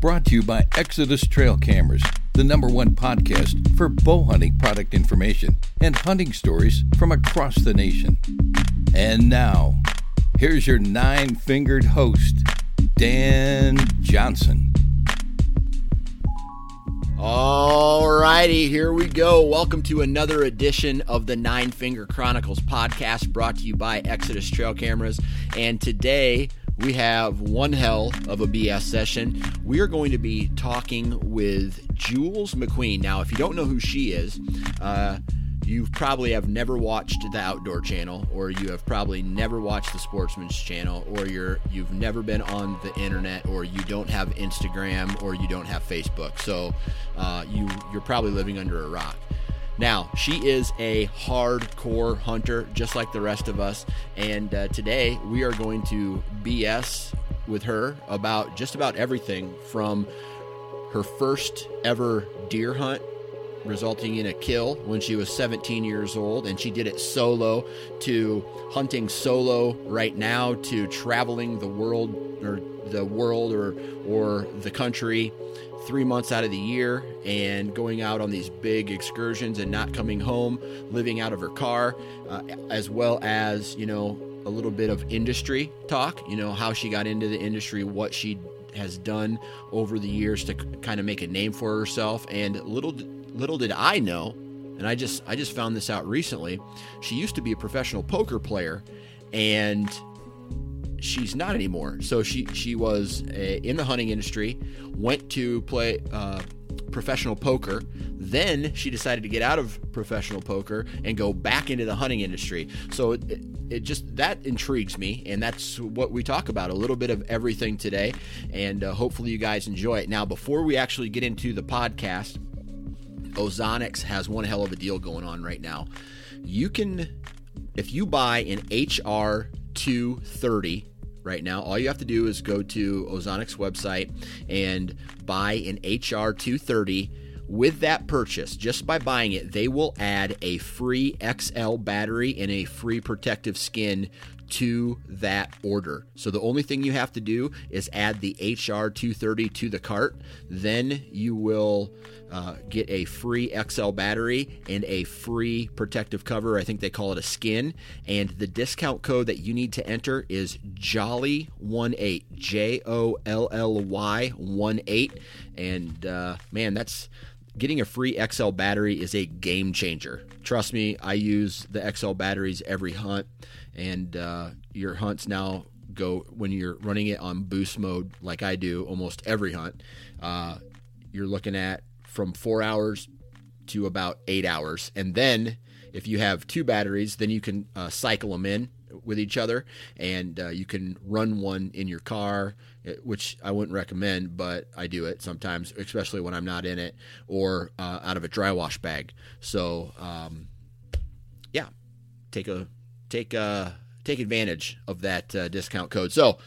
brought to you by Exodus Trail Cameras, the number one podcast for bow hunting product information and hunting stories from across the nation. And now, here's your nine fingered host, Dan Johnson. All righty, here we go. Welcome to another edition of the Nine Finger Chronicles podcast brought to you by Exodus Trail Cameras. And today we have one hell of a BS session. We are going to be talking with Jules McQueen. Now, if you don't know who she is, uh, you probably have never watched the Outdoor Channel, or you have probably never watched the Sportsman's Channel, or you're you've never been on the internet, or you don't have Instagram, or you don't have Facebook. So uh, you you're probably living under a rock. Now, she is a hardcore hunter, just like the rest of us. And uh, today we are going to BS with her about just about everything from her first ever deer hunt resulting in a kill when she was 17 years old and she did it solo to hunting solo right now to traveling the world or the world or or the country three months out of the year and going out on these big excursions and not coming home, living out of her car, uh, as well as, you know, a little bit of industry talk, you know, how she got into the industry, what she has done over the years to kind of make a name for herself. And little, little did I know, and I just, I just found this out recently, she used to be a professional poker player and she's not anymore. So she she was a, in the hunting industry, went to play uh, professional poker. Then she decided to get out of professional poker and go back into the hunting industry. So it, it, it just that intrigues me, and that's what we talk about a little bit of everything today. And uh, hopefully you guys enjoy it. Now, before we actually get into the podcast, Ozonics has one hell of a deal going on right now. You can, if you buy an HR 230 right now. All you have to do is go to Ozonics website and buy an HR 230. With that purchase, just by buying it, they will add a free XL battery and a free protective skin to that order. So the only thing you have to do is add the HR 230 to the cart. Then you will uh, get a free XL battery and a free protective cover. I think they call it a skin. And the discount code that you need to enter is Jolly18, J O L L Y 1 8. And uh, man, that's getting a free XL battery is a game changer. Trust me, I use the XL batteries every hunt, and uh, your hunts now go when you're running it on boost mode, like I do almost every hunt. Uh, you're looking at from four hours to about eight hours, and then if you have two batteries, then you can uh, cycle them in with each other, and uh, you can run one in your car, eh, which I wouldn't recommend, but I do it sometimes, especially when I'm not in it, or uh, out of a dry wash bag. So, um, yeah, take a take a take advantage of that uh, discount code. So,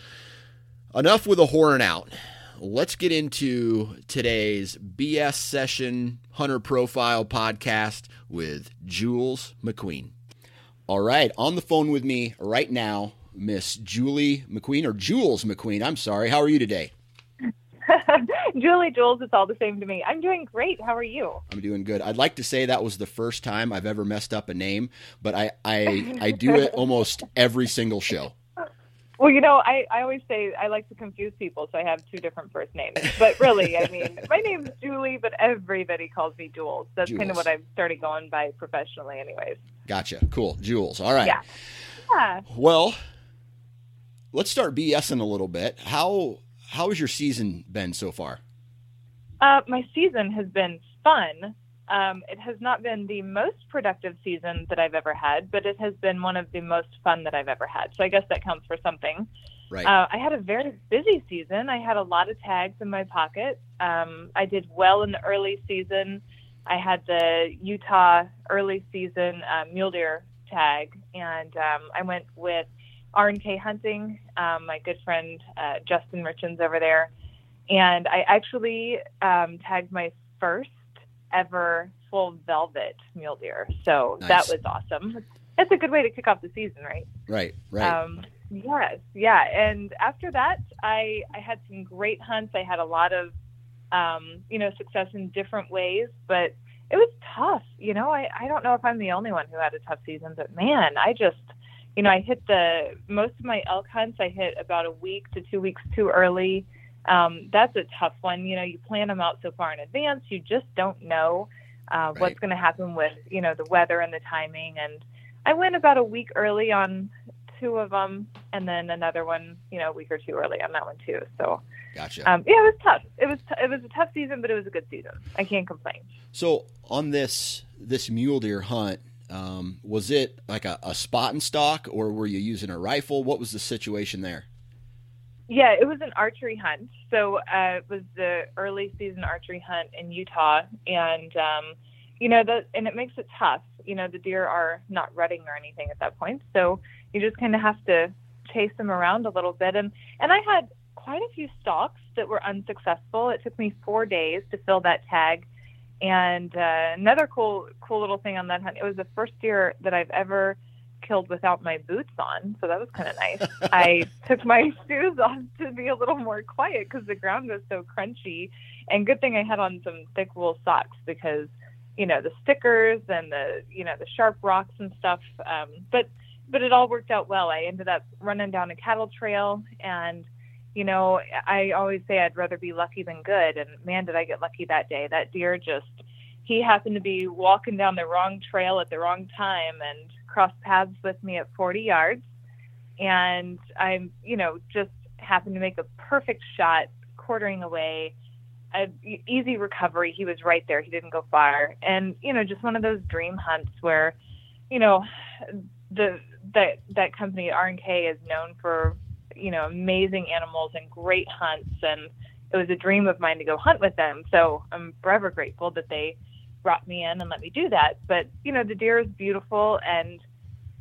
enough with the horn out. let's get into today's BS Session Hunter Profile podcast with Jules McQueen. All right, on the phone with me right now, Miss Julie McQueen, or Jules McQueen. I'm sorry. How are you today? Julie Jules, it's all the same to me. I'm doing great. How are you? I'm doing good. I'd like to say that was the first time I've ever messed up a name, but I I, I do it almost every single show. Well, you know, I, I always say I like to confuse people, so I have two different first names. But really, I mean, my name's Julie, but everybody calls me Jules. That's Jules. kind of what I've started going by professionally, anyways. Gotcha. Cool. Jules. All right. Yeah. Yeah. Well, let's start BSing a little bit. How how has your season been so far? Uh, my season has been fun. Um, it has not been the most productive season that I've ever had, but it has been one of the most fun that I've ever had. So I guess that counts for something. Right. Uh, I had a very busy season. I had a lot of tags in my pocket. Um, I did well in the early season. I had the Utah early season uh, mule deer tag, and um, I went with R&K Hunting, um, my good friend uh, Justin Richens over there, and I actually um, tagged my first ever full velvet mule deer. So Nice. that was awesome. It's a good way to kick off the season, right? right. Right. Um, yes, yeah. And after that, I I had some great hunts. I had a lot of um, you know success in different ways, but it was tough. You know, I I don't know if I'm the only one who had a tough season, but man, I just you know I hit the most of my elk hunts. I hit about a week to two weeks too early. Um, that's a tough one. You know, you plan them out so far in advance, you just don't know uh, Right. what's going to happen with you know the weather and the timing and I went about a week early on two of them, and then another one, you know, a week or two early on that one too. So, gotcha. um, yeah, it was tough. It was t- it was a tough season, but it was a good season. I can't complain. So on this this mule deer hunt, um, was it like a, a spot and stock, or were you using a rifle? What was the situation there? Yeah, it was an archery hunt. So uh, it was the early season archery hunt in Utah, and um, you know and it makes it tough. You know, the deer are not rutting or anything at that point, so you just kind of have to chase them around a little bit. And and I had quite a few stalks that were unsuccessful. It took me four days to fill that tag. And uh, another cool cool little thing on that hunt, it was the first deer that I've ever killed without my boots on, so that was kind of nice. I took my shoes off to be a little more quiet because the ground was so crunchy. And good thing I had on some thick wool socks because, you know, the stickers and the, you know, the sharp rocks and stuff. Um, but but it all worked out well. I ended up running down a cattle trail, and you know, I always say I'd rather be lucky than good. And man, did I get lucky that day. That deer just he happened to be walking down the wrong trail at the wrong time and crossed paths with me at 40 yards. And I'm, you know, just happened to make a perfect shot, quartering away. A easy recovery. He was right there. He didn't go far. And you know, just one of those dream hunts where, you know, the that that company R&K is known for, you know, amazing animals and great hunts. And it was a dream of mine to go hunt with them. So I'm forever grateful that they brought me in and let me do that. But you know, the deer is beautiful, and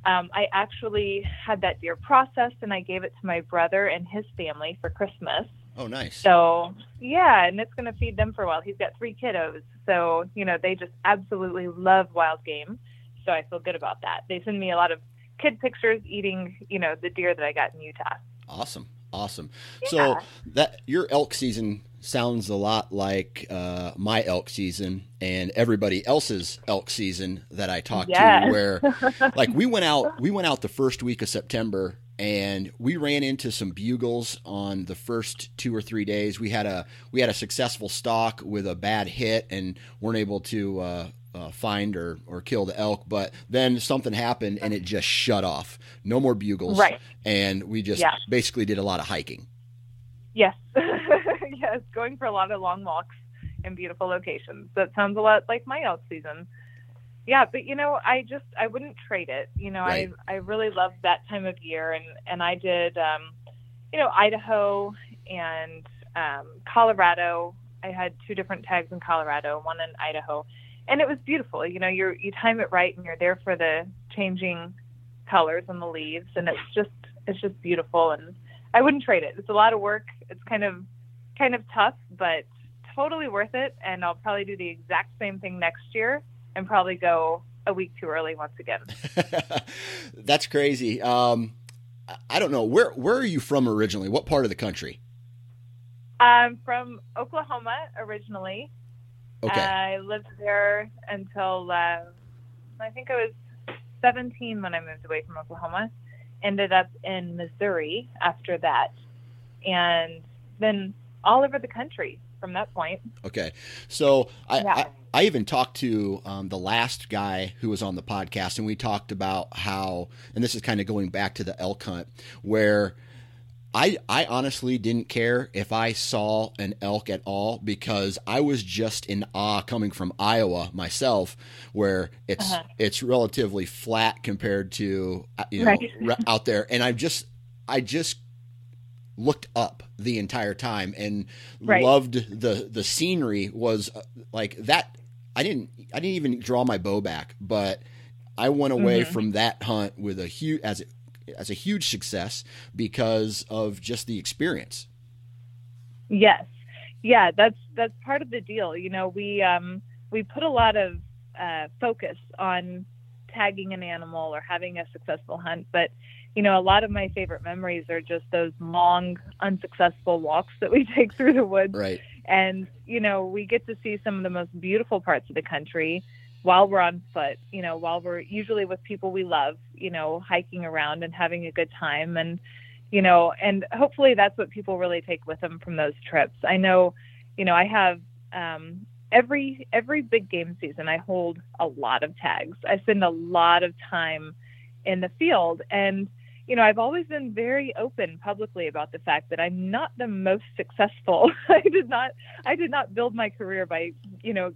um, I actually had that deer processed, and I gave it to my brother and his family for Christmas. Oh, nice. So yeah, and it's going to feed them for a while. He's got three kiddos, so you know they just absolutely love wild game. So I feel good about that. They send me a lot of kid pictures eating, you know, the deer that I got in Utah. Awesome. Awesome. Yeah. So that your elk season sounds a lot like uh, my elk season and everybody else's elk season that I talked Yes. to. Where like we went out, we went out the first week of September and we ran into some bugles on the first two or three days. We had a we had a successful stalk with a bad hit and weren't able to. Uh, uh, find or, or kill the elk, but then something happened and it just shut off. No more bugles, Right. And we just Yeah. basically did a lot of hiking. Yes, yes, going for a lot of long walks in beautiful locations. That sounds a lot like my elk season. Yeah, but you know, I just I wouldn't trade it. You know, Right. I I really love that time of year, and and I did, um, you know, Idaho and um, Colorado. I had two different tags in Colorado, one in Idaho, and it was beautiful. You know, you you time it right, and you're there for the changing colors and the leaves, and it's just it's just beautiful, and I wouldn't trade it. It's a lot of work. It's kind of kind of tough, but totally worth it. And I'll probably do the exact same thing next year and probably go a week too early once again. That's crazy. Um, I don't know where where are you from originally? What part of the country? I'm from Oklahoma originally. Okay. I lived there until uh, I think I was 17 when I moved away from Oklahoma. Ended up in Missouri after that, and then all over the country from that point. Okay, so I, Yeah. I, I even talked to um, the last guy who was on the podcast, and we talked about how, and this is kind of going back to the elk hunt, where I I honestly didn't care if I saw an elk at all because I was just in awe coming from Iowa myself, where it's Uh-huh. it's relatively flat compared to uh, you know Right. out there, and I just I just looked up the entire time and Right. loved the the scenery was uh, like that I didn't I didn't even draw my bow back but I went away Mhm. from that hunt with a huge as it as a huge success because of just the experience Yes. Yeah, that's that's part of the deal. You know, we um we put a lot of uh focus on tagging an animal or having a successful hunt, but you know, a lot of my favorite memories are just those long unsuccessful walks that we take through the woods right and you know, we get to see some of the most beautiful parts of the country while we're on foot, you know, while we're usually with people we love, you know, hiking around and having a good time and you know, and hopefully that's what people really take with them from those trips. I know, you know, I have um, every every big game season. I hold a lot of tags. I spend a lot of time in the field, and you know, I've always been very open publicly about the fact that I'm not the most successful. I did not I did not build my career by you know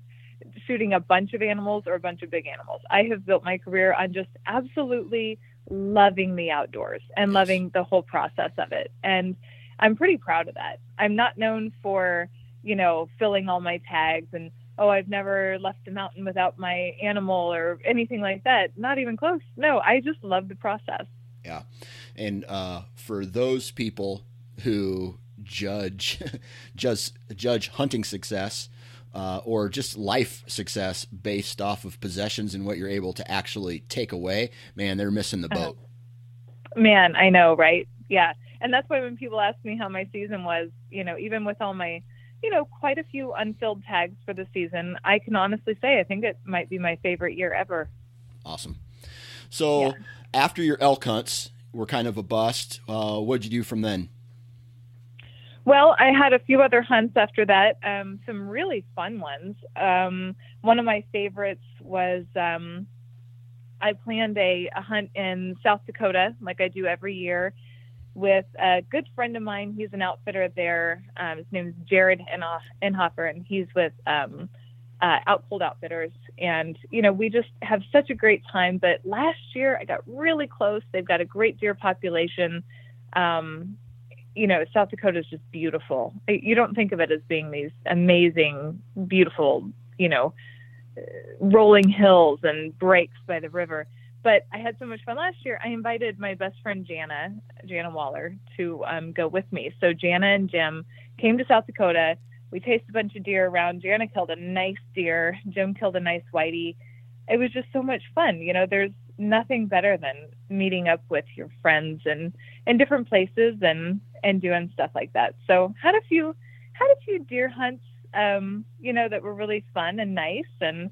shooting a bunch of animals or a bunch of big animals. I have built my career on just absolutely loving the outdoors and loving the whole process of it. And I'm pretty proud of that. I'm not known for, you know, filling all my tags and, oh, I've never left a mountain without my animal or anything like that. Not even close. No, I just love the process. Yeah. And uh, for those people who judge just judge hunting success uh, or just life success based off of possessions and what you're able to actually take away, man, they're missing the boat. Man, I know, right? Yeah. And that's why when people ask me how my season was, you know, even with all my, you know, quite a few unfilled tags for the season, I can honestly say I think it might be my favorite year ever. Awesome. So Yeah. after your elk hunts were kind of a bust, uh, what'd you do from then? Well, I had a few other hunts after that, um, some really fun ones. Um, one of my favorites was um, I planned a, a hunt in South Dakota, like I do every year, with a good friend of mine. He's an outfitter there. Um, his name is Jared Inhofer, and he's with um, uh, Outfitters. And, you know, we just have such a great time. But last year, I got really close. They've got a great deer population. Um, you know, South Dakota is just beautiful. You don't think of it as being these amazing, beautiful, you know, uh, rolling hills and breaks by the river. But I had so much fun last year. I invited my best friend Jana, Jana Waller, to um, go with me. So Jana and Jim came to South Dakota. We chased a bunch of deer around. Jana killed a nice deer. Jim killed a nice whitey. It was just so much fun. You know, there's nothing better than meeting up with your friends and in different places and and doing stuff like that. So had a few had a few deer hunts, um, you know, that were really fun and nice and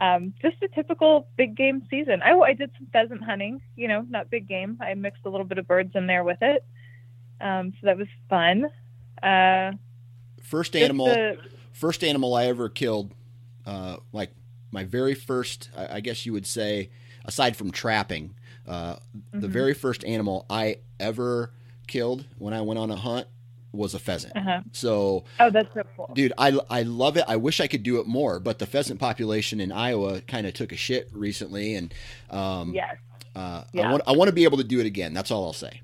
um, just a typical big game season. I, I did some pheasant hunting, you know, not big game. I mixed a little bit of birds in there with it, um, so that was fun. Uh, First animal, the- first animal I ever killed, uh, like my very first, I guess you would say, aside from trapping, uh, the Mhm. very first animal I ever killed when I went on a hunt was a pheasant. uh-huh. So, Oh, that's so cool. dude, I, I love it. I wish I could do it more, but the pheasant population in Iowa kind of took a shit recently, and um, Yes. uh, I want I want to be able to do it again. That's all I'll say.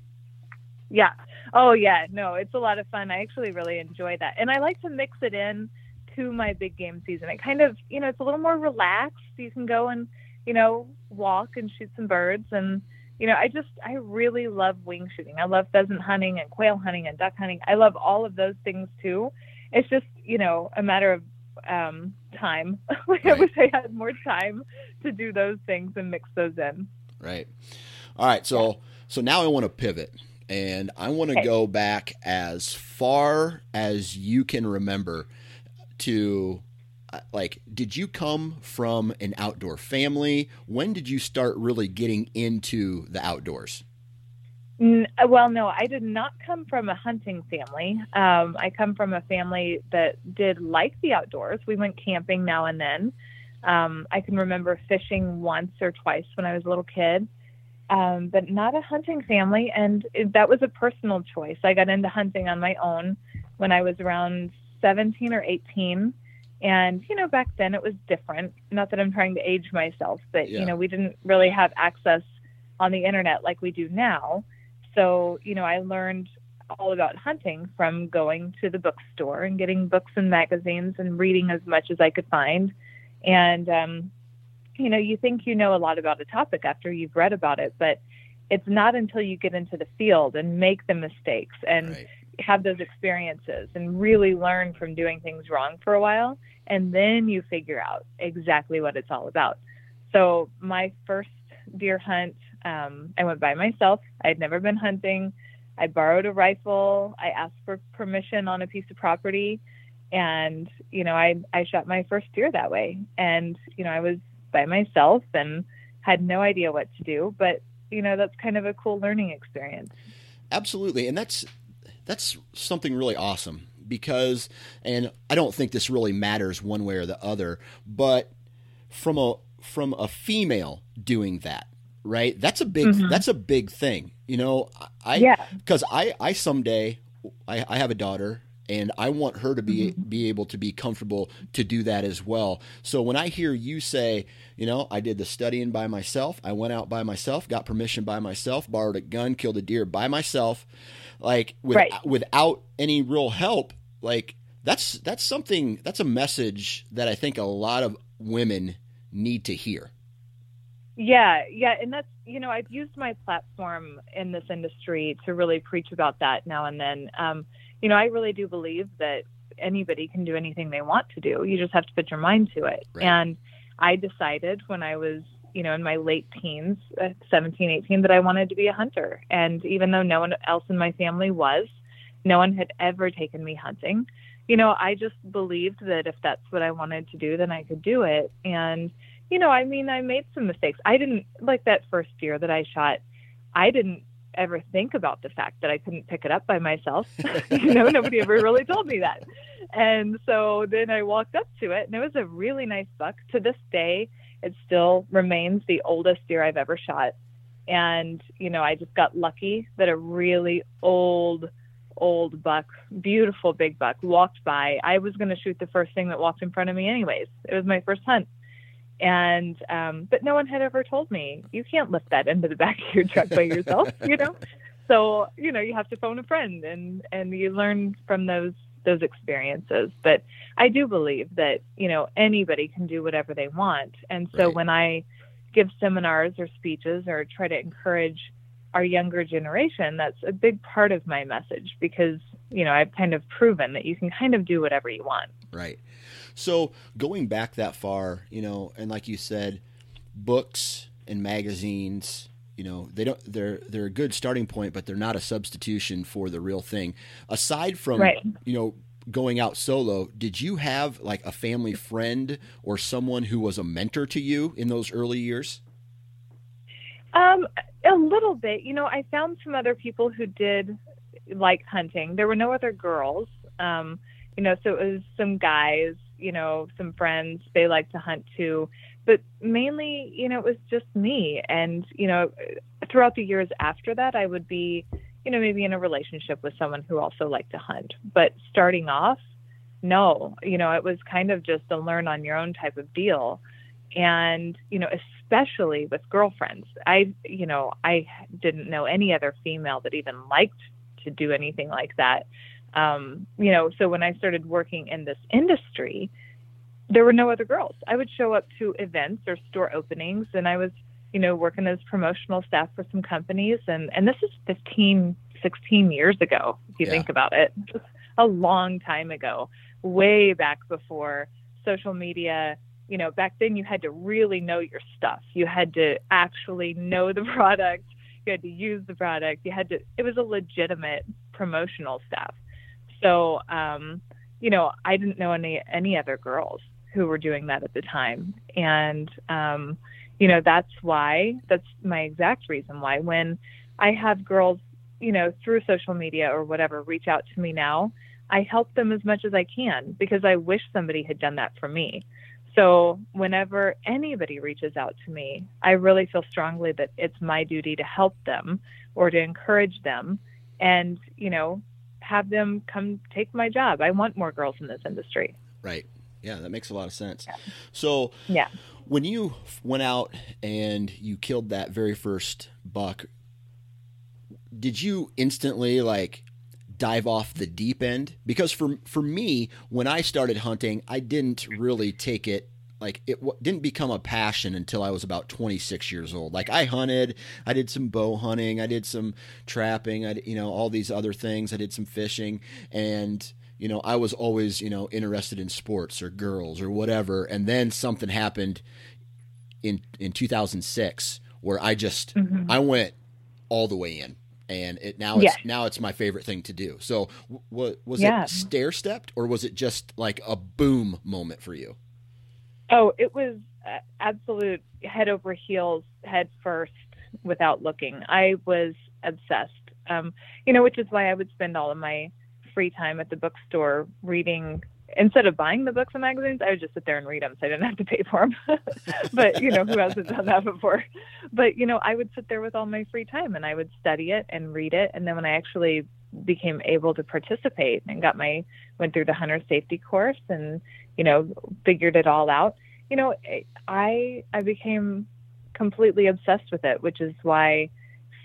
Yeah. Oh, yeah. No, it's a lot of fun. I actually really enjoy that. And I like to mix it in to my big game season. It kind of, you know, it's a little more relaxed. You can go and, you know, walk and shoot some birds and, you know, I just I really love wing shooting. I love pheasant hunting and quail hunting and duck hunting. I love all of those things too. It's just you know a matter of um, time. right. I wish I had more time to do those things and mix those in. Right. All right. So yeah. so now I want to pivot and I want to okay. go back as far as you can remember to like did you come from an outdoor family when did you start really getting into the outdoors well no i did not come from a hunting family um, i come from a family that did like the outdoors we went camping now and then um, i can remember fishing once or twice when i was a little kid um, but not a hunting family. And it, that was a personal choice. I got into hunting on my own when I was around 17 or 18. And, you know, back then it was different. Not that I'm trying to age myself, but, yeah. you know, we didn't really have access on the internet like we do now. So, you know, I learned all about hunting from going to the bookstore and getting books and magazines and reading as much as I could find. And, um, you know, you think you know a lot about a topic after you've read about it, but it's not until you get into the field and make the mistakes and right. Have those experiences and really learn from doing things wrong for a while, and then you figure out exactly what it's all about. So, my first deer hunt, um, I went by myself. I had never been hunting. I borrowed a rifle. I asked for permission on a piece of property and you know i i shot my first deer that way and you know i was by myself and had no idea what to do. But you know, that's kind of a cool learning experience. Absolutely, and that's that's something really awesome because, and I don't think this really matters one way or the other, but from a from a female doing that, right? That's a big mm-hmm. that's a big thing. You know, I yeah. because I I someday I, I have a daughter and I want her to be mm-hmm. be able to be comfortable to do that as well. So when I hear you say, you know, I did the studying by myself, I went out by myself, got permission by myself, borrowed a gun, killed a deer by myself, like with, right. without any real help, like that's that's something that's a message that I think a lot of women need to hear. Yeah, yeah, and that's you know I've used my platform in this industry to really preach about that now and then. Um, you know, I really do believe that anybody can do anything they want to do. You just have to put your mind to it. Right. And I decided when I was, you know, in my late teens, uh, 17, 18, that I wanted to be a hunter. And even though no one else in my family was, no one had ever taken me hunting. You know, I just believed that if that's what I wanted to do, then I could do it. And, you know, I mean, I made some mistakes. I didn't like that first deer that I shot. I didn't ever think about the fact that I couldn't pick it up by myself. you know, nobody ever really told me that. And so then I walked up to it, and it was a really nice buck. To this day, it still remains the oldest deer I've ever shot. And, you know, I just got lucky that a really old, old buck, beautiful big buck, walked by. I was going to shoot the first thing that walked in front of me, anyways. It was my first hunt and um, but no one had ever told me you can't lift that into the back of your truck by yourself you know so you know you have to phone a friend and and you learn from those those experiences. But i do believe that you know anybody can do whatever they want. And so right. when i give seminars or speeches or try to encourage our younger generation that's a big part of my message because you know i've kind of proven that you can kind of do whatever you want. Right. So going back that far, you know, and like you said, books and magazines, you know, they don't they're they're a good starting point, but they're not a substitution for the real thing. Aside from right. you know going out solo, did you have like a family friend or someone who was a mentor to you in those early years? Um, a little bit. You know, I found some other people who did like hunting. There were no other girls. Um, you know, so it was some guys you know, some friends, they like to hunt too. But mainly, you know, it was just me. And, you know, throughout the years after that, I would be, you know, maybe in a relationship with someone who also liked to hunt. But starting off, no, you know, it was kind of just a learn on your own type of deal. And, you know, especially with girlfriends, I, you know, I didn't know any other female that even liked to do anything like that um, you know, so when I started working in this industry, there were no other girls. I would show up to events or store openings, and I was you know, working as promotional staff for some companies. And, and this is 15, 16 years ago, if you Yeah. think about it. Just a long time ago, way back before social media. You know, back then you had to really know your stuff. You had to actually know the product. You had to use the product. You had to, it was a legitimate promotional staff. So, um, you know, I didn't know any, any other girls who were doing that at the time. And, um, you know, that's why, that's my exact reason why when I have girls, you know, through social media or whatever, reach out to me now, I help them as much as I can because I wish somebody had done that for me. So whenever anybody reaches out to me, I really feel strongly that it's my duty to help them or to encourage them and, you know, have them come take my job. I want more girls in this industry. Right. Yeah, that makes a lot of sense. So, Yeah. when you went out and you killed that very first buck, did you instantly like dive off the deep end? Because for for me, when I started hunting, I didn't really take it like it w- didn't become a passion until I was about 26 years old. Like I hunted, I did some bow hunting, I did some trapping, I you know all these other things. I did some fishing, and you know I was always you know interested in sports or girls or whatever. And then something happened in in 2006 where I just mm-hmm. I went all the way in. And it now it's Yes. now it's my favorite thing to do. So, w- was Yeah. it stair stepped or was it just like a boom moment for you? Oh, it was uh, absolute head over heels, head first, without looking. I was obsessed. Um, you know, which is why I would spend all of my free time at the bookstore reading. Instead of buying the books and magazines, I would just sit there and read them, so I didn't have to pay for them. but you know, who hasn't done that before? But you know, I would sit there with all my free time and I would study it and read it. And then when I actually became able to participate and got my went through the hunter safety course and you know figured it all out you know eh, i i became completely obsessed with it which is why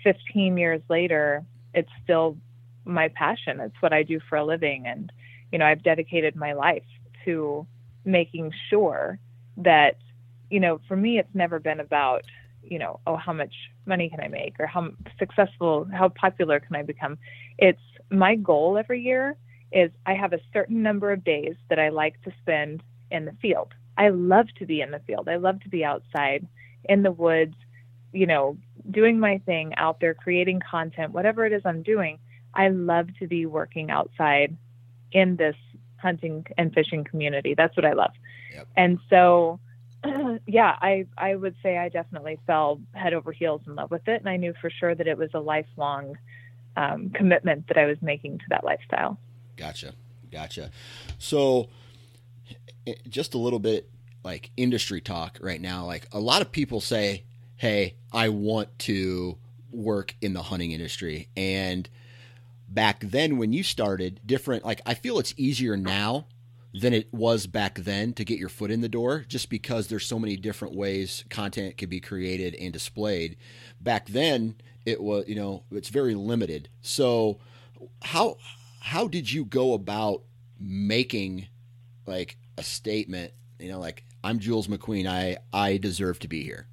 15 years later it's still my passion it's what i do for a living and you know i've dedicated my life to making sure that you know for me it's never been about you know oh how much money can i make or how successful how popular can i become it's my goal every year is I have a certain number of days that I like to spend in the field. I love to be in the field. I love to be outside in the woods, you know, doing my thing out there, creating content, whatever it is I'm doing. I love to be working outside in this hunting and fishing community. That's what I love. Yep. And so, yeah, I, I would say I definitely fell head over heels in love with it. And I knew for sure that it was a lifelong um, commitment that I was making to that lifestyle. Gotcha. Gotcha. So, just a little bit like industry talk right now. Like a lot of people say, "Hey, I want to work in the hunting industry." And back then, when you started, different. Like I feel it's easier now than it was back then to get your foot in the door, just because there's so many different ways content could be created and displayed. Back then, it was you know it's very limited. So, how how did you go about making like a statement you know like i'm jules mcqueen i i deserve to be here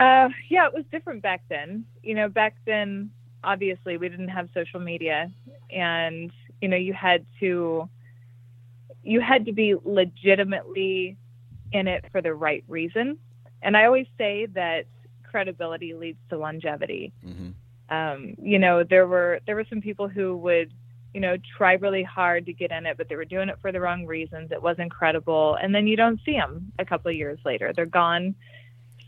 Uh, yeah, it was different back then. You know, back then, obviously, we didn't have social media, and you know, you had to you had to be legitimately in it for the right reason. And I always say that credibility leads to longevity. mm-hmm. um, you know, there were there were some people who would, you know, try really hard to get in it, but they were doing it for the wrong reasons. It wasn't credible, and then you don't see them a couple of years later. They're gone.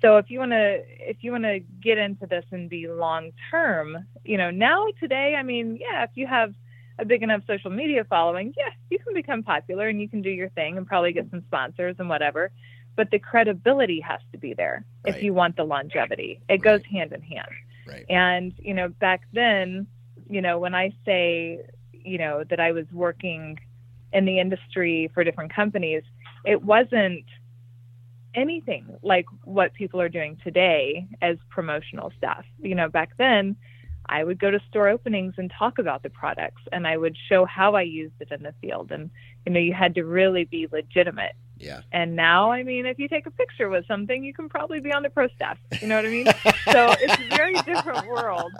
So if you want to if you want to get into this and be long term, you know, now today, I mean, yeah, if you have a big enough social media following, yeah, you can become popular and you can do your thing and probably get some sponsors and whatever. But the credibility has to be there Right. if you want the longevity. It goes hand in hand. right And, you know, back then, you know, when I say, you know, that I was working in the industry for different companies, it wasn't anything like what people are doing today as promotional stuff. You know, back then, I would go to store openings and talk about the products and I would show how I used it in the field. And, you know, you had to really be legitimate Yeah. And now, I mean, if you take a picture with something, you can probably be on the pro staff. You know what I mean? so it's a very different world.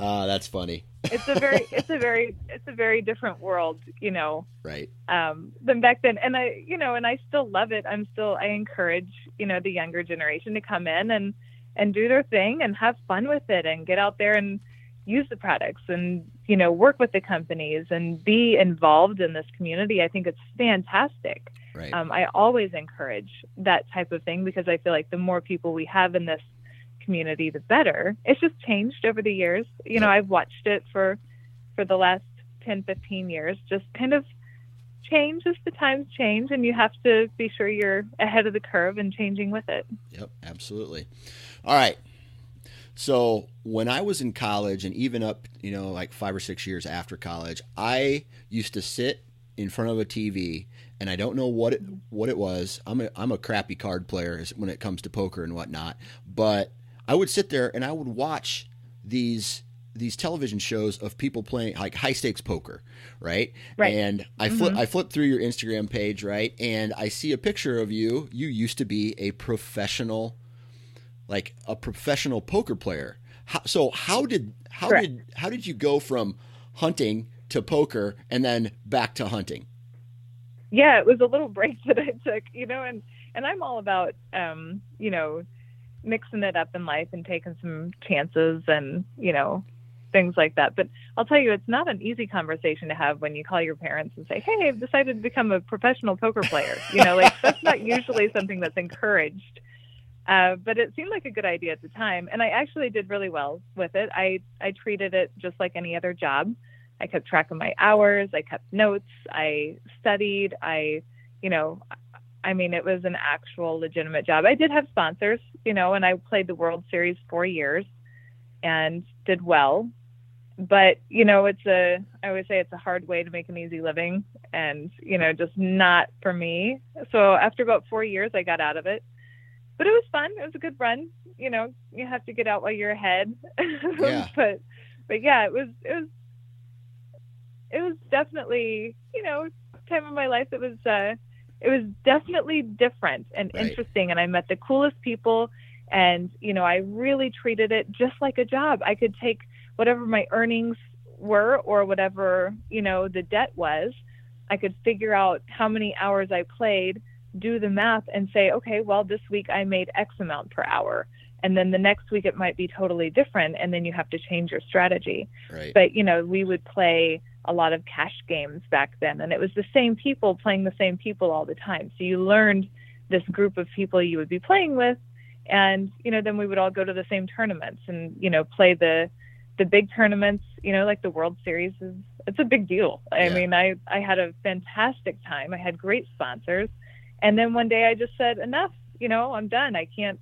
Uh, that's funny. It's a very, it's a very, it's a very different world, you know, Right. um, than back then. And I, you know, and I still love it. I'm still, I encourage, you know, the younger generation to come in and, and do their thing and have fun with it and get out there and use the products and, you know, work with the companies and be involved in this community. I think it's fantastic. Right. Um, I always encourage that type of thing because I feel like the more people we have in this community, the better. It's just changed over the years. You know, I've watched it for for the last 10, 15 years, just kind of change as the times change, and you have to be sure you're ahead of the curve and changing with it. Yep, absolutely. All right. So when I was in college and even up, you know, like five or six years after college, I used to sit in front of a TV and I don't know what it what it was. I'm a I'm a crappy card player when it comes to poker and whatnot, but I would sit there and I would watch these these television shows of people playing like high stakes poker, right? Right. And I flip I flip through your Instagram page, right? And I see a picture of you. You used to be a professional like a professional poker player. How, so how did how Correct. did how did you go from hunting to poker and then back to hunting? yeah, it was a little break that I took, you know, and and I'm all about um, you know, mixing it up in life and taking some chances and, you know, things like that. But I'll tell you it's not an easy conversation to have when you call your parents and say, "Hey, I've decided to become a professional poker player." You know, like that's not usually something that's encouraged. Uh, but it seemed like a good idea at the time, and I actually did really well with it. I I treated it just like any other job. I kept track of my hours. I kept notes. I studied. I, you know, I mean, it was an actual legitimate job. I did have sponsors, you know, and I played the World Series four years and did well. But, you know, it's a, I always say it's a hard way to make an easy living and, you know, just not for me. So after about four years, I got out of it. But it was fun. It was a good run. You know, you have to get out while you're ahead. Yeah. but, but yeah, it was, it was, it was definitely, you know, time of my life that was, uh, it was definitely different and Right. interesting. And I met the coolest people. And, you know, I really treated it just like a job. I could take whatever my earnings were or whatever, you know, the debt was. I could figure out how many hours I played, do the math, and say, okay, well, this week I made X amount per hour. And then the next week it might be totally different. And then you have to change your strategy Right. but you know we would play a lot of cash games back then and it was the same people playing the same people all the time so you learned this group of people you would be playing with and you know then we would all go to the same tournaments and you know play the the big tournaments you know like the world series is it's a big deal i Yeah. mean i i had a fantastic time i had great sponsors and then one day i just said enough you know i'm done i can't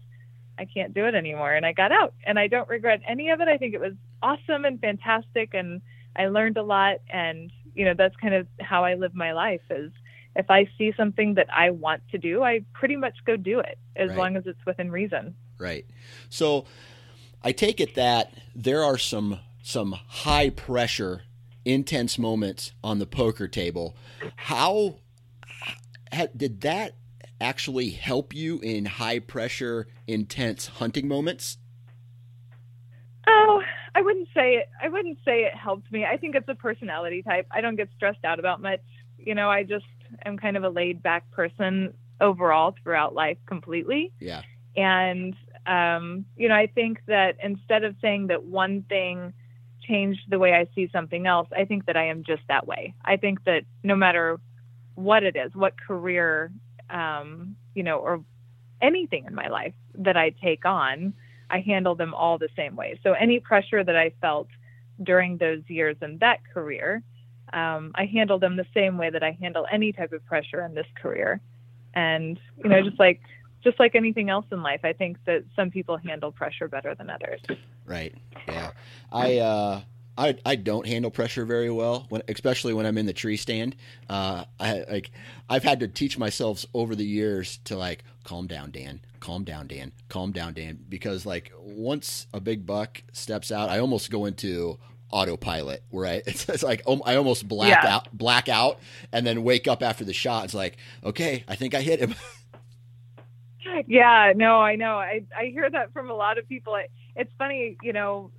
I can't do it anymore. And I got out and I don't regret any of it. I think it was awesome and fantastic and I learned a lot. And, you know, that's kind of how I live my life is if I see something that I want to do, I pretty much go do it as Right. long as it's within reason. Right. So I take it that there are some some high pressure, intense moments on the poker table. How ha, did that actually help you in high pressure, intense hunting moments? Oh, I wouldn't say it. I wouldn't say it helped me. I think it's a personality type. I don't get stressed out about much. You know, I just am kind of a laid back person overall throughout life completely. Yeah. And, um, you know, I think that instead of saying that one thing changed the way I see something else, I think that I am just that way. I think that no matter what it is, what career, um, you know, or anything in my life that I take on, I handle them all the same way. So any pressure that I felt during those years in that career, um, I handle them the same way that I handle any type of pressure in this career. And you know, just like just like anything else in life, I think that some people handle pressure better than others. Right. Yeah. I uh I, I don't handle pressure very well when especially when I'm in the tree stand. Uh I like I've had to teach myself over the years to like calm down Dan, calm down Dan, calm down Dan because like once a big buck steps out, I almost go into autopilot where I it's, it's like um, I almost black Yeah. out black out and then wake up after the shot. It's like okay, I think I hit him. Yeah, no, I know. I I hear that from a lot of people. It, it's funny, you know,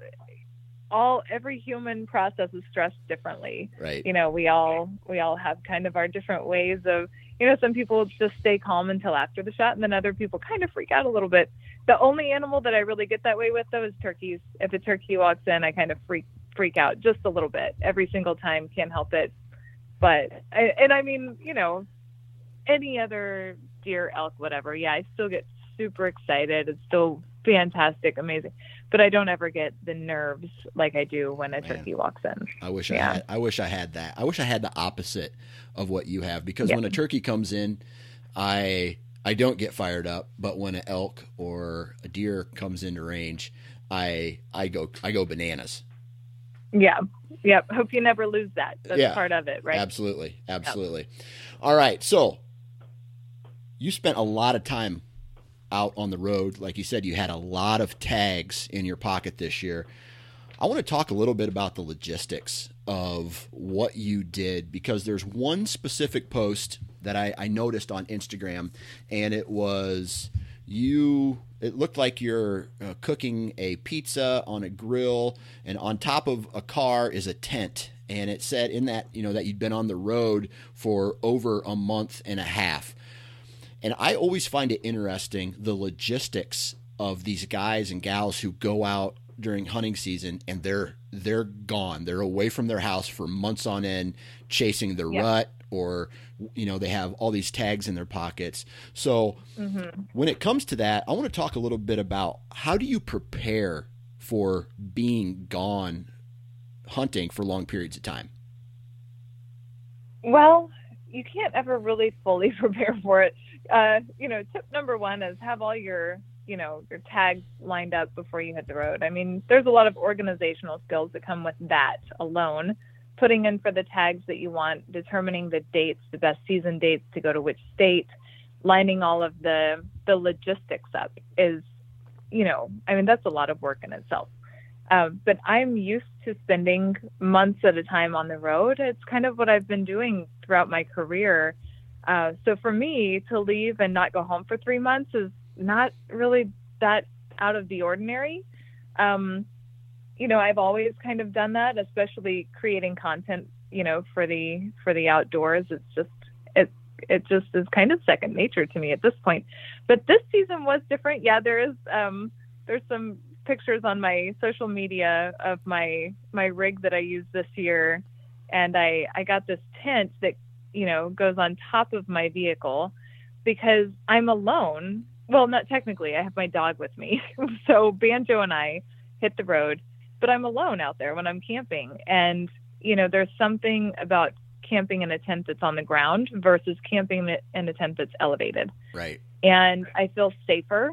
all every human processes stress differently. right. You know, we all we all have kind of our different ways of, you know, some people just stay calm until after the shot and then other people kind of freak out a little bit. The only animal that I really get that way with though is turkeys. If a turkey walks in, I kind of freak freak out just a little bit every single time, can't help it. But I- and I mean, you know, any other deer, elk, whatever, yeah, I still get super excited. It's still fantastic, amazing. But I don't ever get the nerves like I do when a Man. turkey walks in. I wish I had. I wish I had that. I wish I had the opposite of what you have because Yeah. when a turkey comes in, I I don't get fired up, but when an elk or a deer comes into range, I I go I go bananas. Yeah. Yep. Hope you never lose that. That's Yeah. part of it, right? Absolutely, absolutely. All right, so you spent a lot of time out on the road. Like you said, you had a lot of tags in your pocket this year. I want to talk a little bit about the logistics of what you did because there's one specific post that I, I noticed on Instagram, and it was you. It looked like you're uh, cooking a pizza on a grill, and on top of a car is a tent. And it said in that you know that you'd been on the road for over a month and a half. And I always find it interesting the logistics of these guys and gals who go out during hunting season and they're they're gone. They're away from their house for months on end chasing the Yeah. rut or you know they have all these tags in their pockets. So Mm-hmm. when it comes to that, I want to talk a little bit about how do you prepare for being gone hunting for long periods of time? Well, you can't ever really fully prepare for it. Uh, you know, tip number one is have all your, you know, your tags lined up before you hit the road. I mean, there's a lot of organizational skills that come with that alone. Putting in for the tags that you want, determining the dates, the best season dates to go to which state, lining all of the the logistics up is, you know, I mean, that's a lot of work in itself. Uh, but I'm used to spending months at a time on the road. It's kind of what I've been doing throughout my career. Uh, so for me to leave and not go home for three months is not really that out of the ordinary. Um, you know, I've always kind of done that, especially creating content. You know, for the for the outdoors. It's just it it just is kind of second nature to me at this point. But this season was different. Yeah, there is um, there's some pictures on my social media of my my rig that I used this year, and I I got this tent that you know goes on top of my vehicle because I'm alone. Well, not technically. I have my dog with me, so Banjo and I hit the road, but I'm alone out there when I'm camping, and you know there's something about camping in a tent that's on the ground versus camping in a tent that's elevated Right. and I feel safer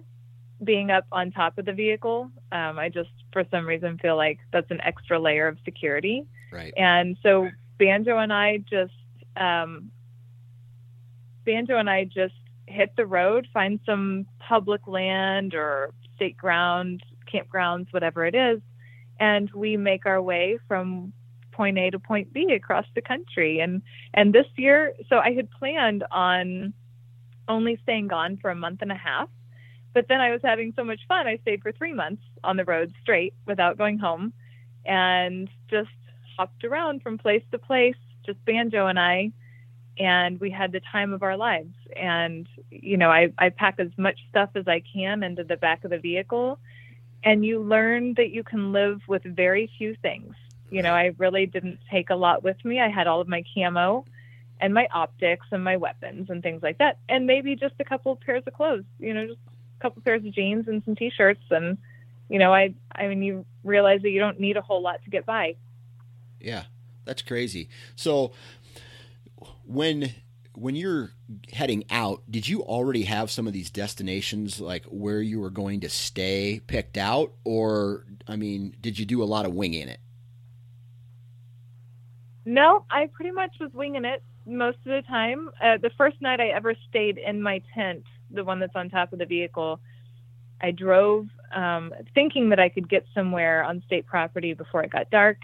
being up on top of the vehicle. Um, I just, for some reason, feel like that's an extra layer of security. Right. And so Banjo and I just, um, Banjo and I just hit the road, find some public land or state ground, campgrounds, whatever it is, and we make our way from point A to point B across the country. And and this year, so I had planned on only staying gone for a month and a half. But then I was having so much fun, I stayed for three months on the road straight without going home and just hopped around from place to place, just Banjo and I. And we had the time of our lives. And, you know, I, I pack as much stuff as I can into the back of the vehicle. And you learn that you can live with very few things. You know, I really didn't take a lot with me. I had all of my camo and my optics and my weapons and things like that. And maybe just a couple of pairs of clothes, you know, just a couple pairs of jeans and some t-shirts and you know, I I mean you realize that you don't need a whole lot to get by. Yeah, that's crazy. So when when you're heading out, did you already have some of these destinations like where you were going to stay picked out or I mean, did you do a lot of winging it? No, I pretty much was winging it most of the time. Uh, the first night I ever stayed in my tent, the one that's on top of the vehicle, I drove um, thinking that I could get somewhere on state property before it got dark.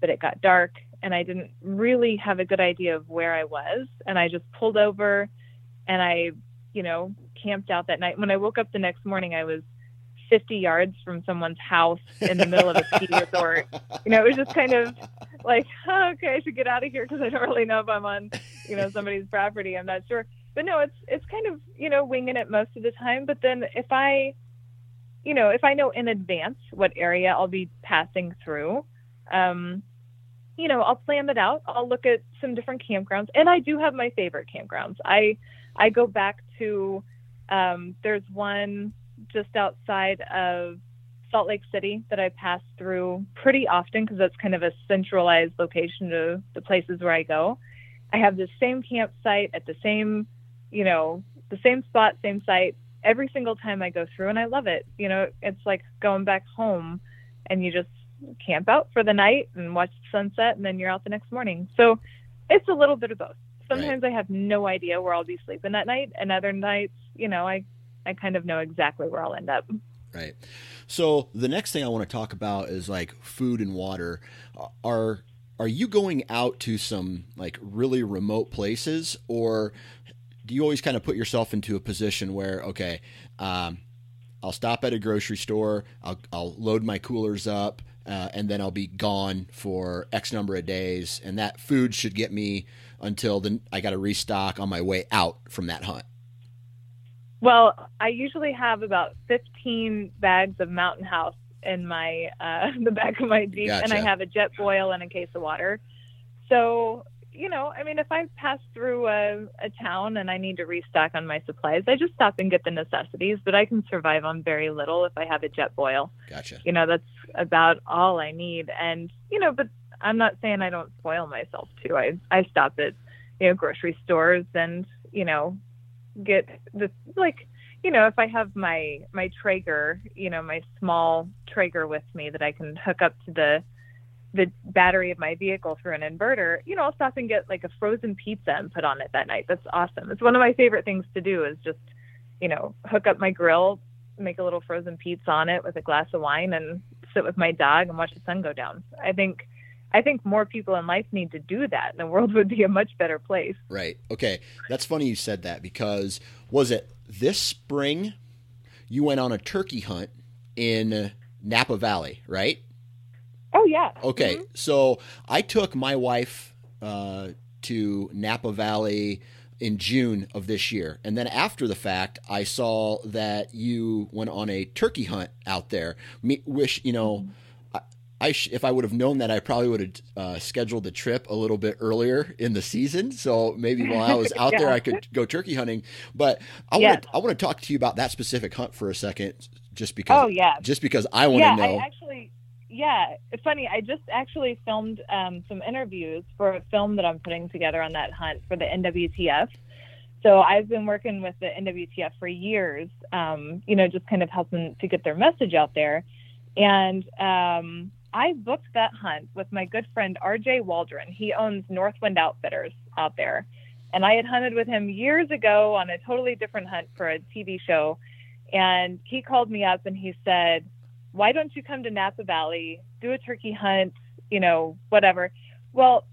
but it got dark and I didn't really have a good idea of where I was. And I just pulled over and I, you know, camped out that night. When I woke up the next morning, I was 50 yards from someone's house in the middle of a ski resort. You know, it was just kind of like, oh, okay, I should get out of here because I don't really know if I'm on, you know, somebody's property. I'm not sure. But no, it's it's kind of you know winging it most of the time. But then if I, you know, if I know in advance what area I'll be passing through, um, you know, I'll plan it out. I'll look at some different campgrounds, and I do have my favorite campgrounds. I I go back to um, there's one just outside of Salt Lake City that I pass through pretty often because that's kind of a centralized location to the places where I go. I have the same campsite at the same, you know, the same spot, same site every single time I go through, and I love it. You know, it's like going back home, and you just camp out for the night and watch the sunset, and then you're out the next morning. So it's a little bit of both. Sometimes right. I have no idea where I'll be sleeping that night, and other nights, you know, I I kind of know exactly where I'll end up. Right. So the next thing I want to talk about is like food and water. Are are you going out to some like really remote places, or do you always kind of put yourself into a position where okay, um, I'll stop at a grocery store, I'll, I'll load my coolers up, uh, and then I'll be gone for X number of days, and that food should get me until then I got to restock on my way out from that hunt. Well, I usually have about 15 bags of Mountain House in my uh, the back of my Jeep, gotcha. and I have a Jetboil and a case of water. So you know, I mean, if I pass through a, a town and I need to restock on my supplies, I just stop and get the necessities, but I can survive on very little if I have a Jetboil. Gotcha. You know, that's about all I need. And, you know, but I'm not saying I don't spoil myself too. I, I stop at, you know, grocery stores and, you know, get the, like, you know, if I have my, my Traeger, you know, my small Traeger with me that I can hook up to the, the battery of my vehicle through an inverter, you know, I'll stop and get like a frozen pizza and put on it that night. That's awesome. It's one of my favorite things to do is just, you know, hook up my grill, make a little frozen pizza on it with a glass of wine and sit with my dog and watch the sun go down. I think I think more people in life need to do that and the world would be a much better place. Right. Okay. That's funny you said that because was it this spring you went on a turkey hunt in Napa Valley, right? Oh yeah. Okay, mm-hmm. so I took my wife uh, to Napa Valley in June of this year, and then after the fact, I saw that you went on a turkey hunt out there. Me, wish you know. Mm-hmm. I, sh- if I would have known that, I probably would have uh, scheduled the trip a little bit earlier in the season. So maybe while I was out yeah. there, I could go turkey hunting. But I want to I want to talk to you about that specific hunt for a second, just because. Oh yeah. Just because I want to yeah, know. I actually yeah, it's funny. I just actually filmed um, some interviews for a film that I'm putting together on that hunt for the NWTF. So I've been working with the NWTF for years, um, you know, just kind of helping to get their message out there. And um, I booked that hunt with my good friend RJ Waldron. He owns Northwind Outfitters out there. And I had hunted with him years ago on a totally different hunt for a TV show. And he called me up and he said, why don't you come to Napa Valley, do a turkey hunt, you know, whatever. Well,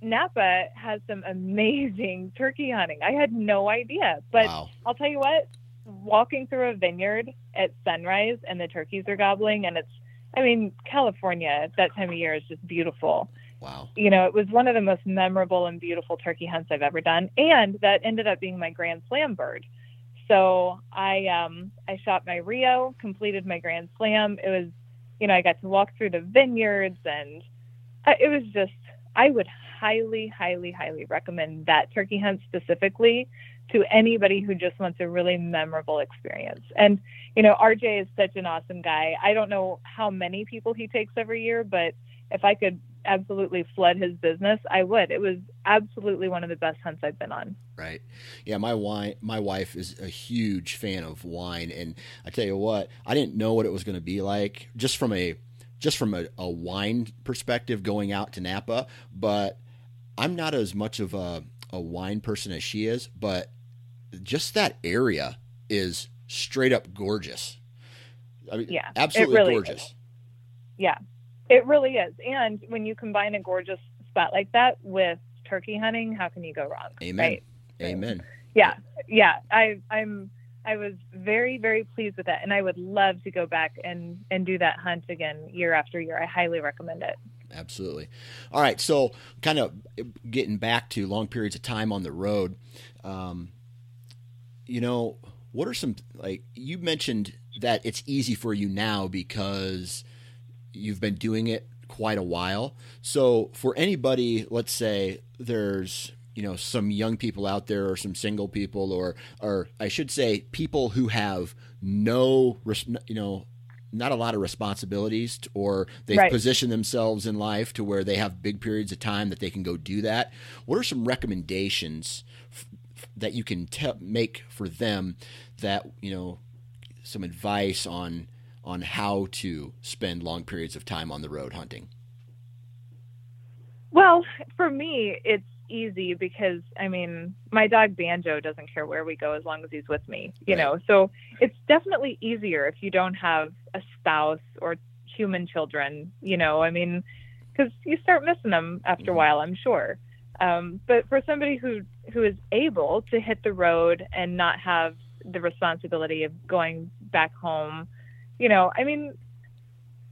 Napa has some amazing turkey hunting. I had no idea, but wow. I'll tell you what, walking through a vineyard at sunrise and the turkeys are gobbling and it's I mean, California at that time of year is just beautiful. Wow. You know, it was one of the most memorable and beautiful turkey hunts I've ever done. And that ended up being my grand slam bird. So I um, I shot my Rio, completed my Grand Slam. It was, you know, I got to walk through the vineyards, and it was just. I would highly, highly, highly recommend that turkey hunt specifically to anybody who just wants a really memorable experience. And you know, RJ is such an awesome guy. I don't know how many people he takes every year, but if I could absolutely flood his business, I would. It was absolutely one of the best hunts I've been on. Right. Yeah, my wine my wife is a huge fan of wine and I tell you what, I didn't know what it was going to be like just from a just from a, a wine perspective going out to Napa, but I'm not as much of a, a wine person as she is, but just that area is straight up gorgeous. I mean, yeah, absolutely really gorgeous. Is. Yeah, It really is. And when you combine a gorgeous spot like that with turkey hunting, how can you go wrong? Amen. Right? Amen. Yeah. Yeah. I I'm I was very, very pleased with that. And I would love to go back and, and do that hunt again year after year. I highly recommend it. Absolutely. All right. So, kind of getting back to long periods of time on the road, um, you know, what are some, like, you mentioned that it's easy for you now because you've been doing it quite a while. So, for anybody, let's say there's you know some young people out there or some single people or or I should say people who have no you know not a lot of responsibilities or they've right. positioned themselves in life to where they have big periods of time that they can go do that what are some recommendations f- that you can te- make for them that you know some advice on on how to spend long periods of time on the road hunting well for me it's easy because I mean, my dog Banjo doesn't care where we go as long as he's with me, you right. know. So it's definitely easier if you don't have a spouse or human children, you know. I mean, because you start missing them after mm-hmm. a while, I'm sure. Um, but for somebody who who is able to hit the road and not have the responsibility of going back home, you know, I mean,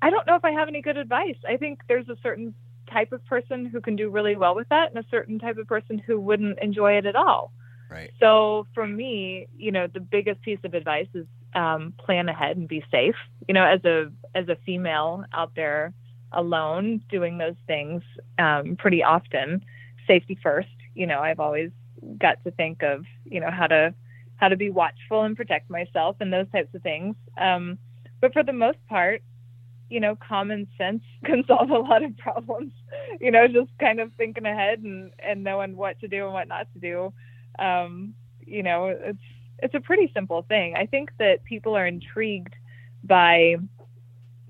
I don't know if I have any good advice. I think there's a certain type of person who can do really well with that and a certain type of person who wouldn't enjoy it at all. Right. So for me, you know, the biggest piece of advice is um, plan ahead and be safe. You know, as a as a female out there alone doing those things um, pretty often, safety first. You know, I've always got to think of you know how to how to be watchful and protect myself and those types of things. Um, but for the most part, you know, common sense can solve a lot of problems. You know, just kind of thinking ahead and, and knowing what to do and what not to do. Um, you know, it's it's a pretty simple thing. I think that people are intrigued by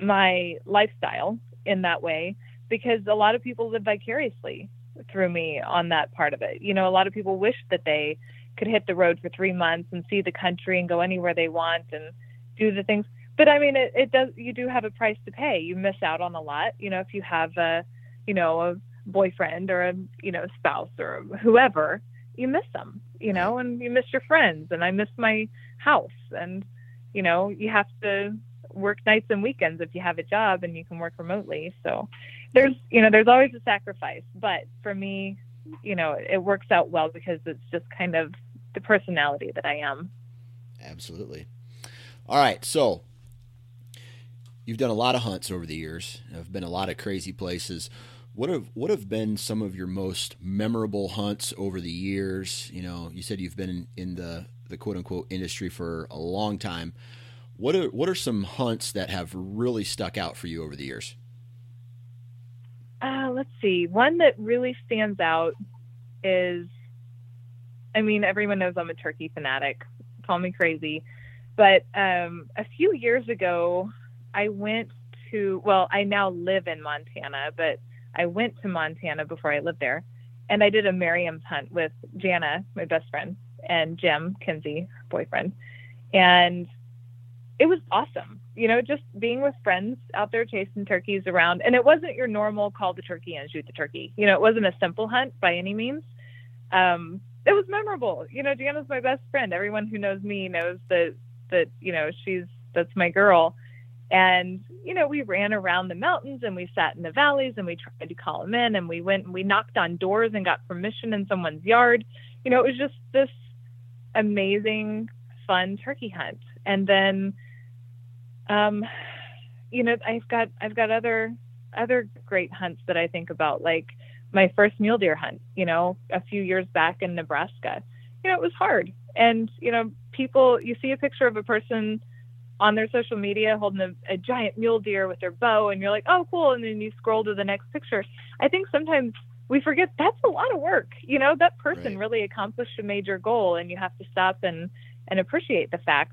my lifestyle in that way because a lot of people live vicariously through me on that part of it. You know, a lot of people wish that they could hit the road for three months and see the country and go anywhere they want and do the things but I mean, it, it does. You do have a price to pay. You miss out on a lot. You know, if you have a, you know, a boyfriend or a, you know, spouse or whoever, you miss them. You know, and you miss your friends. And I miss my house. And you know, you have to work nights and weekends if you have a job and you can work remotely. So there's, you know, there's always a sacrifice. But for me, you know, it works out well because it's just kind of the personality that I am. Absolutely. All right. So you've done a lot of hunts over the years. Have been a lot of crazy places. What have what have been some of your most memorable hunts over the years? You know, you said you've been in, the the quote unquote industry for a long time. What are what are some hunts that have really stuck out for you over the years? Uh, let's see. One that really stands out is, I mean, everyone knows I'm a turkey fanatic. Call me crazy, but um, a few years ago, I went to, well, I now live in Montana, but I went to Montana before I lived there. And I did a Merriam's hunt with Jana, my best friend, and Jim Kinsey, her boyfriend. And it was awesome. You know, just being with friends out there chasing turkeys around. And it wasn't your normal call the turkey and shoot the turkey. You know, it wasn't a simple hunt by any means. Um, it was memorable. You know, Jana's my best friend. Everyone who knows me knows that that, you know, she's that's my girl. And, you know, we ran around the mountains and we sat in the valleys and we tried to call them in and we went and we knocked on doors and got permission in someone's yard. You know, it was just this amazing, fun turkey hunt. And then, um, you know, I've got, I've got other, other great hunts that I think about, like my first mule deer hunt, you know, a few years back in Nebraska. You know, it was hard. And, you know, people, you see a picture of a person on their social media holding a, a, giant mule deer with their bow and you're like oh cool and then you scroll to the next picture. I think sometimes we forget that's a lot of work you know? That person right. really accomplished a major goal and you have to stop and and appreciate the fact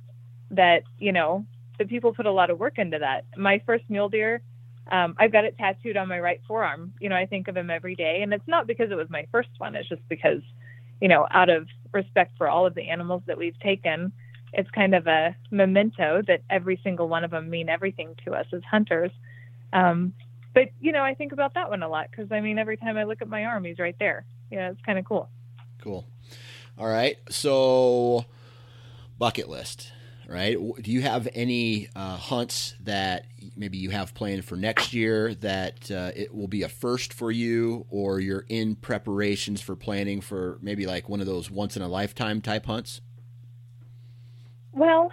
that you know that people put a lot of work into that. My first mule deer um, i've got it tattooed on my right forearm. You know i think of him every day and it's not because it was my first one it's just because you know out of respect for all of the animals that we've taken it's kind of a memento that every single one of them mean everything to us as hunters. Um, but you know, I think about that one a lot because I mean, every time I look at my arm, he's right there. Yeah, it's kind of cool. Cool. All right. So, bucket list, right? Do you have any uh, hunts that maybe you have planned for next year that uh, it will be a first for you, or you're in preparations for planning for maybe like one of those once in a lifetime type hunts? Well,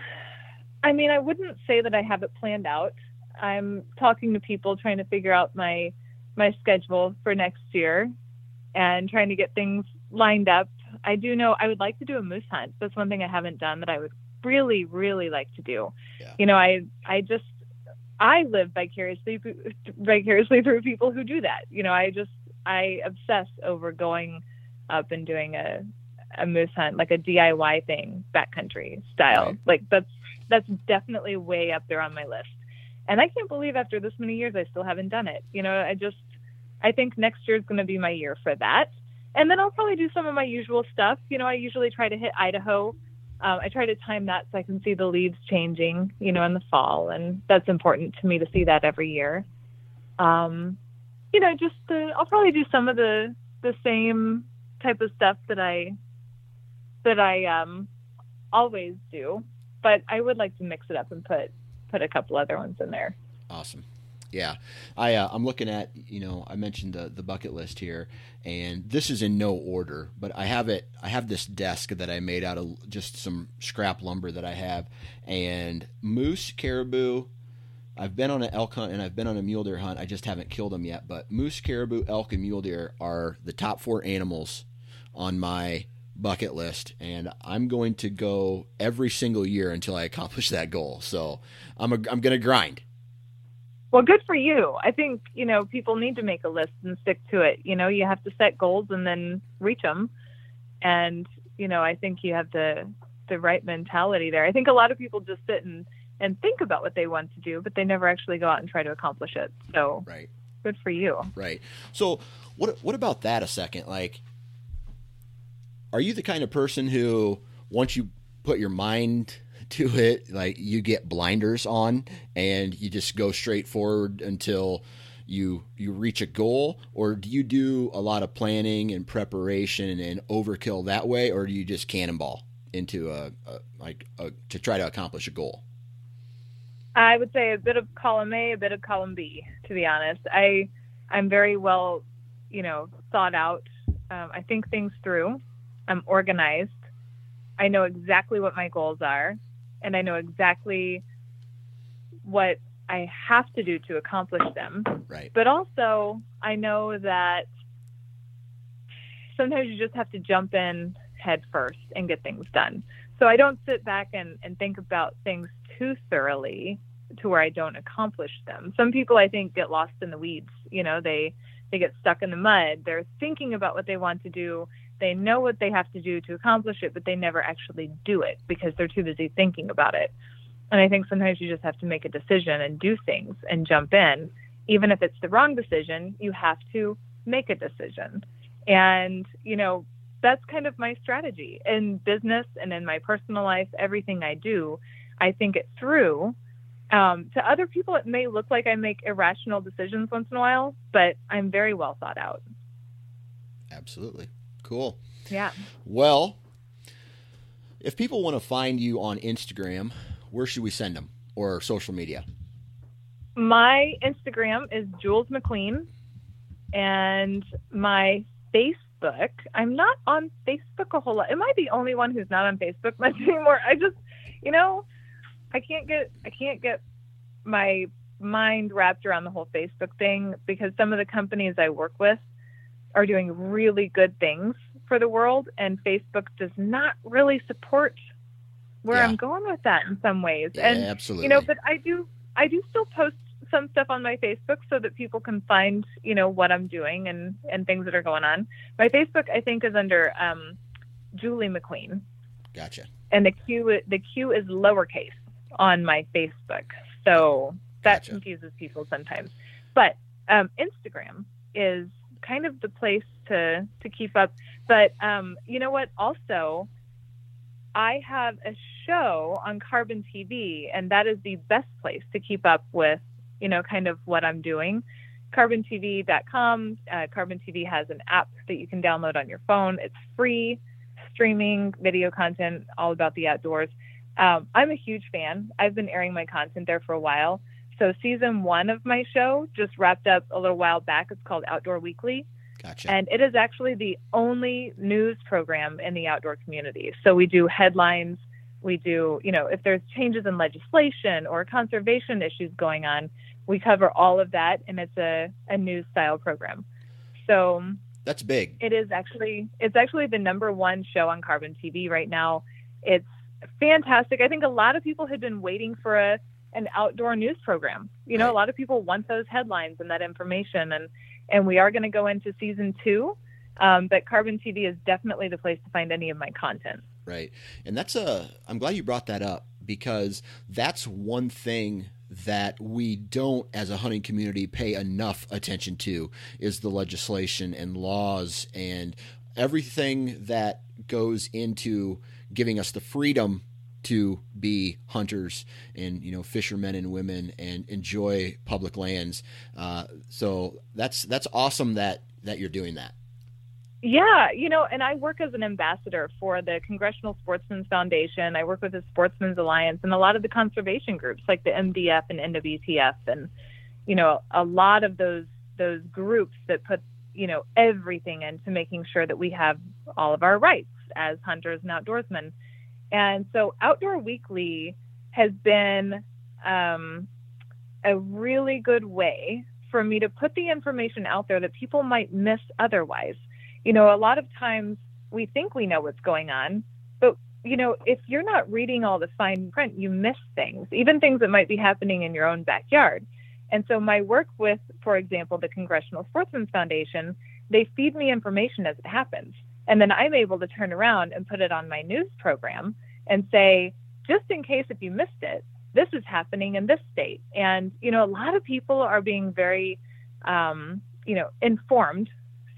I mean, I wouldn't say that I have it planned out. I'm talking to people trying to figure out my my schedule for next year and trying to get things lined up. I do know I would like to do a moose hunt. That's one thing I haven't done that I would really, really like to do. Yeah. You know, I I just I live vicariously vicariously through people who do that. You know, I just I obsess over going up and doing a a moose hunt, like a DIY thing, backcountry style. Right. Like that's that's definitely way up there on my list. And I can't believe after this many years I still haven't done it. You know, I just I think next year is going to be my year for that. And then I'll probably do some of my usual stuff. You know, I usually try to hit Idaho. Um, I try to time that so I can see the leaves changing, you know, in the fall, and that's important to me to see that every year. Um, you know, just the, I'll probably do some of the the same type of stuff that I that I um, always do, but I would like to mix it up and put put a couple other ones in there. Awesome. Yeah, I uh, I'm looking at you know I mentioned the the bucket list here, and this is in no order, but I have it. I have this desk that I made out of just some scrap lumber that I have, and moose, caribou. I've been on an elk hunt and I've been on a mule deer hunt. I just haven't killed them yet, but moose, caribou, elk, and mule deer are the top four animals on my bucket list, and I'm going to go every single year until I accomplish that goal. So I'm a, I'm going to grind. Well, good for you. I think you know people need to make a list and stick to it. You know, you have to set goals and then reach them, and you know, I think you have the the right mentality there. I think a lot of people just sit and and think about what they want to do, but they never actually go out and try to accomplish it. So, right. Good for you. Right. So, what what about that a second? Like are you the kind of person who once you put your mind to it, like you get blinders on and you just go straight forward until you you reach a goal? Or do you do a lot of planning and preparation and overkill that way? Or do you just cannonball into a, a like a, to try to accomplish a goal? I would say a bit of column a a bit of column b to be honest. I i'm very well you know thought out. Um, i think things through I'm organized. I know exactly what my goals are, and I know exactly what I have to do to accomplish them. Right. But also, I know that sometimes you just have to jump in head first and get things done. So I don't sit back and, and think about things too thoroughly to where I don't accomplish them. Some people I think get lost in the weeds. You know, they they get stuck in the mud. They're thinking about what they want to do they know what they have to do to accomplish it, but they never actually do it because they're too busy thinking about it. And I think sometimes you just have to make a decision and do things and jump in. Even if it's the wrong decision, you have to make a decision. And, you know, that's kind of my strategy in business and in my personal life, everything I do, I think it through. Um, to other people, it may look like I make irrational decisions once in a while, but I'm very well thought out. Absolutely. Cool. Yeah. Well, if people want to find you on Instagram, where should we send them or social media? My Instagram is Jules McQueen, and my Facebook. I'm not on Facebook a whole lot. Am I the only one who's not on Facebook much anymore? I just, you know, I can't get I can't get my mind wrapped around the whole Facebook thing because some of the companies I work with are doing really good things for the world, and Facebook does not really support where yeah. I'm going with that in some ways. Yeah, and absolutely. you know, but I do I do still post some stuff on my Facebook so that people can find, you know, what I'm doing and and things that are going on. My Facebook I think is under um, Julie McQueen. Gotcha. And the Q the Q is lowercase on my Facebook. So that gotcha. confuses people sometimes. But um, Instagram is kind of the place to to keep up. But um, you know what? Also, I have a show on Carbon TV, and that is the best place to keep up with, you know, kind of what I'm doing. carbontv.com. Uh, Carbon TV has an app that you can download on your phone. It's free, streaming video content all about the outdoors. Um, I'm a huge fan. I've been airing my content there for a while. So season one of my show just wrapped up a little while back. It's called Outdoor Weekly. Gotcha. And it is actually the only news program in the outdoor community. So we do headlines. We do, you know, if there's changes in legislation or conservation issues going on, we cover all of that. And it's a, a news style program. So that's big. It is actually, it's actually the number one show on Carbon TV right now. It's fantastic. I think a lot of people had been waiting for a, an outdoor news program. You know, right. a lot of people want those headlines and that information. And, and we are going to go into season two. Um, but Carbon TV is definitely the place to find any of my content. Right, and that's a. I'm glad you brought that up because that's one thing that we don't as a hunting community pay enough attention to is the legislation and laws and everything that goes into giving us the freedom to be hunters and you know fishermen and women and enjoy public lands. Uh, so that's that's awesome that that you're doing that. Yeah, you know, and I work as an ambassador for the Congressional Sportsmen's Foundation. I work with the Sportsmen's Alliance and a lot of the conservation groups like the MDF and NWTF and you know, a lot of those those groups that put, you know, everything into making sure that we have all of our rights as hunters and outdoorsmen. And so Outdoor Weekly has been um, a really good way for me to put the information out there that people might miss otherwise. You know, a lot of times we think we know what's going on, but you know, if you're not reading all the fine print, you miss things, even things that might be happening in your own backyard. And so my work with, for example, the Congressional Sportsmen's Foundation, they feed me information as it happens. And then I'm able to turn around and put it on my news program and say, just in case if you missed it, this is happening in this state. And, you know, a lot of people are being very, um, you know, informed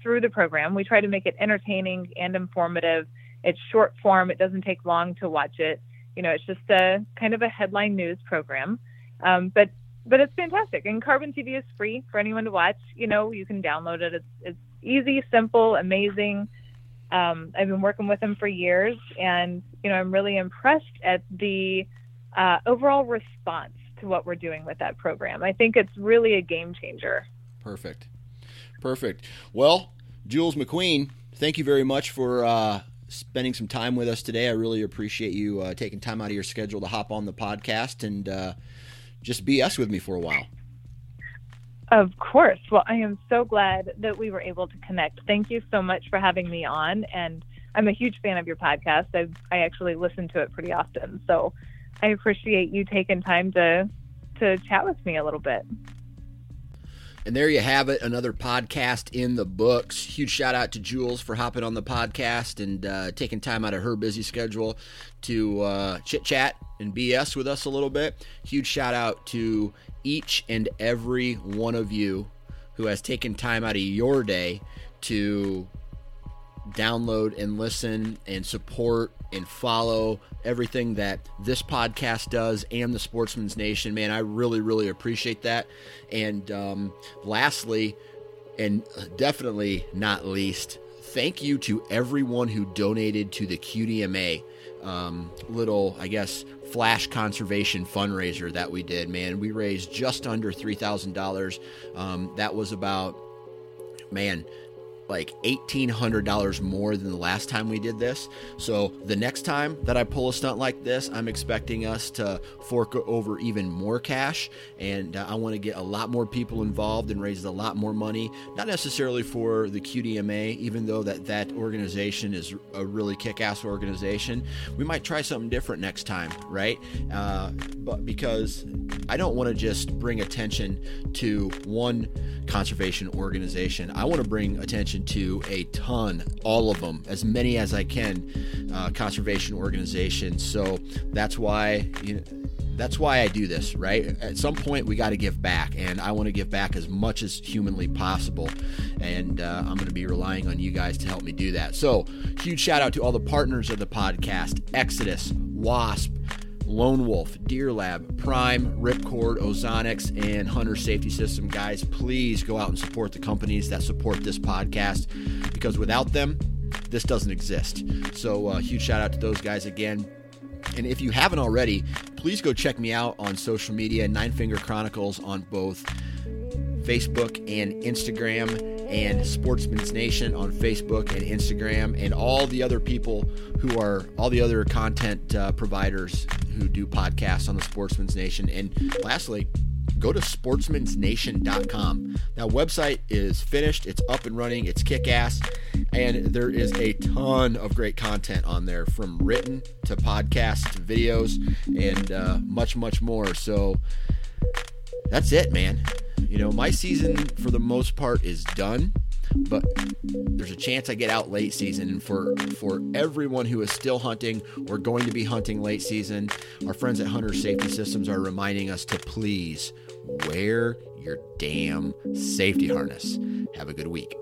through the program. We try to make it entertaining and informative. It's short form, it doesn't take long to watch it. You know, it's just a kind of a headline news program. Um, but but it's fantastic. And Carbon TV is free for anyone to watch. You know, you can download it. It's, it's easy, simple, amazing. Um, I've been working with them for years, and you know I'm really impressed at the uh, overall response to what we're doing with that program. I think it's really a game changer. Perfect, perfect. Well, Jules McQueen, thank you very much for uh, spending some time with us today. I really appreciate you uh, taking time out of your schedule to hop on the podcast and uh, just BS with me for a while. Of course. Well, I am so glad that we were able to connect. Thank you so much for having me on. And I'm a huge fan of your podcast. I, I actually listen to it pretty often. So I appreciate you taking time to to chat with me a little bit. And there you have it, another podcast in the books. Huge shout out to Jules for hopping on the podcast and uh, taking time out of her busy schedule to uh, chit chat and BS with us a little bit. Huge shout out to each and every one of you who has taken time out of your day to download and listen and support and follow everything that this podcast does and the Sportsman's Nation. Man, I really, really appreciate that. And um, lastly, and definitely not least, thank you to everyone who donated to the QDMA um, little, I guess, flash conservation fundraiser that we did. Man, we raised just under $3,000. um. That was about, man, like $1,800 more than the last time we did this. So the next time that I pull a stunt like this, I'm expecting us to fork over even more cash. And uh, I want to get a lot more people involved and raise a lot more money, not necessarily for the QDMA, even though that, that organization is a really kick ass organization. We might try something different next time, right? Uh, but because I don't want to just bring attention to one conservation organization, I want to bring attention attention to a ton, all of them, as many as I can, uh, conservation organizations. So that's why you know, that's why I do this, right? At some point, we got to give back, and I want to give back as much as humanly possible. And uh, I'm going to be relying on you guys to help me do that. So, huge shout out to all the partners of the podcast Exodus, Wasp, Lone Wolf, Deer Lab, Prime, Ripcord, Ozonics, and Hunter Safety System. Guys, please go out and support the companies that support this podcast because without them, this doesn't exist. So, uh, huge shout out to those guys again. And if you haven't already, please go check me out on social media, Nine Finger Chronicles on both Facebook and Instagram, and Sportsman's Nation on Facebook and Instagram, and all the other people who are all the other content uh, providers who do podcasts on the Sportsman's Nation. And lastly, go to sportsmansnation.com. That website is finished, it's up and running, it's kick ass, and there is a ton of great content on there from written to podcasts to videos and uh, much, much more. So that's it, man. You know, my season for the most part is done, but there's a chance I get out late season. And for for everyone who is still hunting or going to be hunting late season, our friends at Hunter Safety Systems are reminding us to please wear your damn safety harness. Have a good week.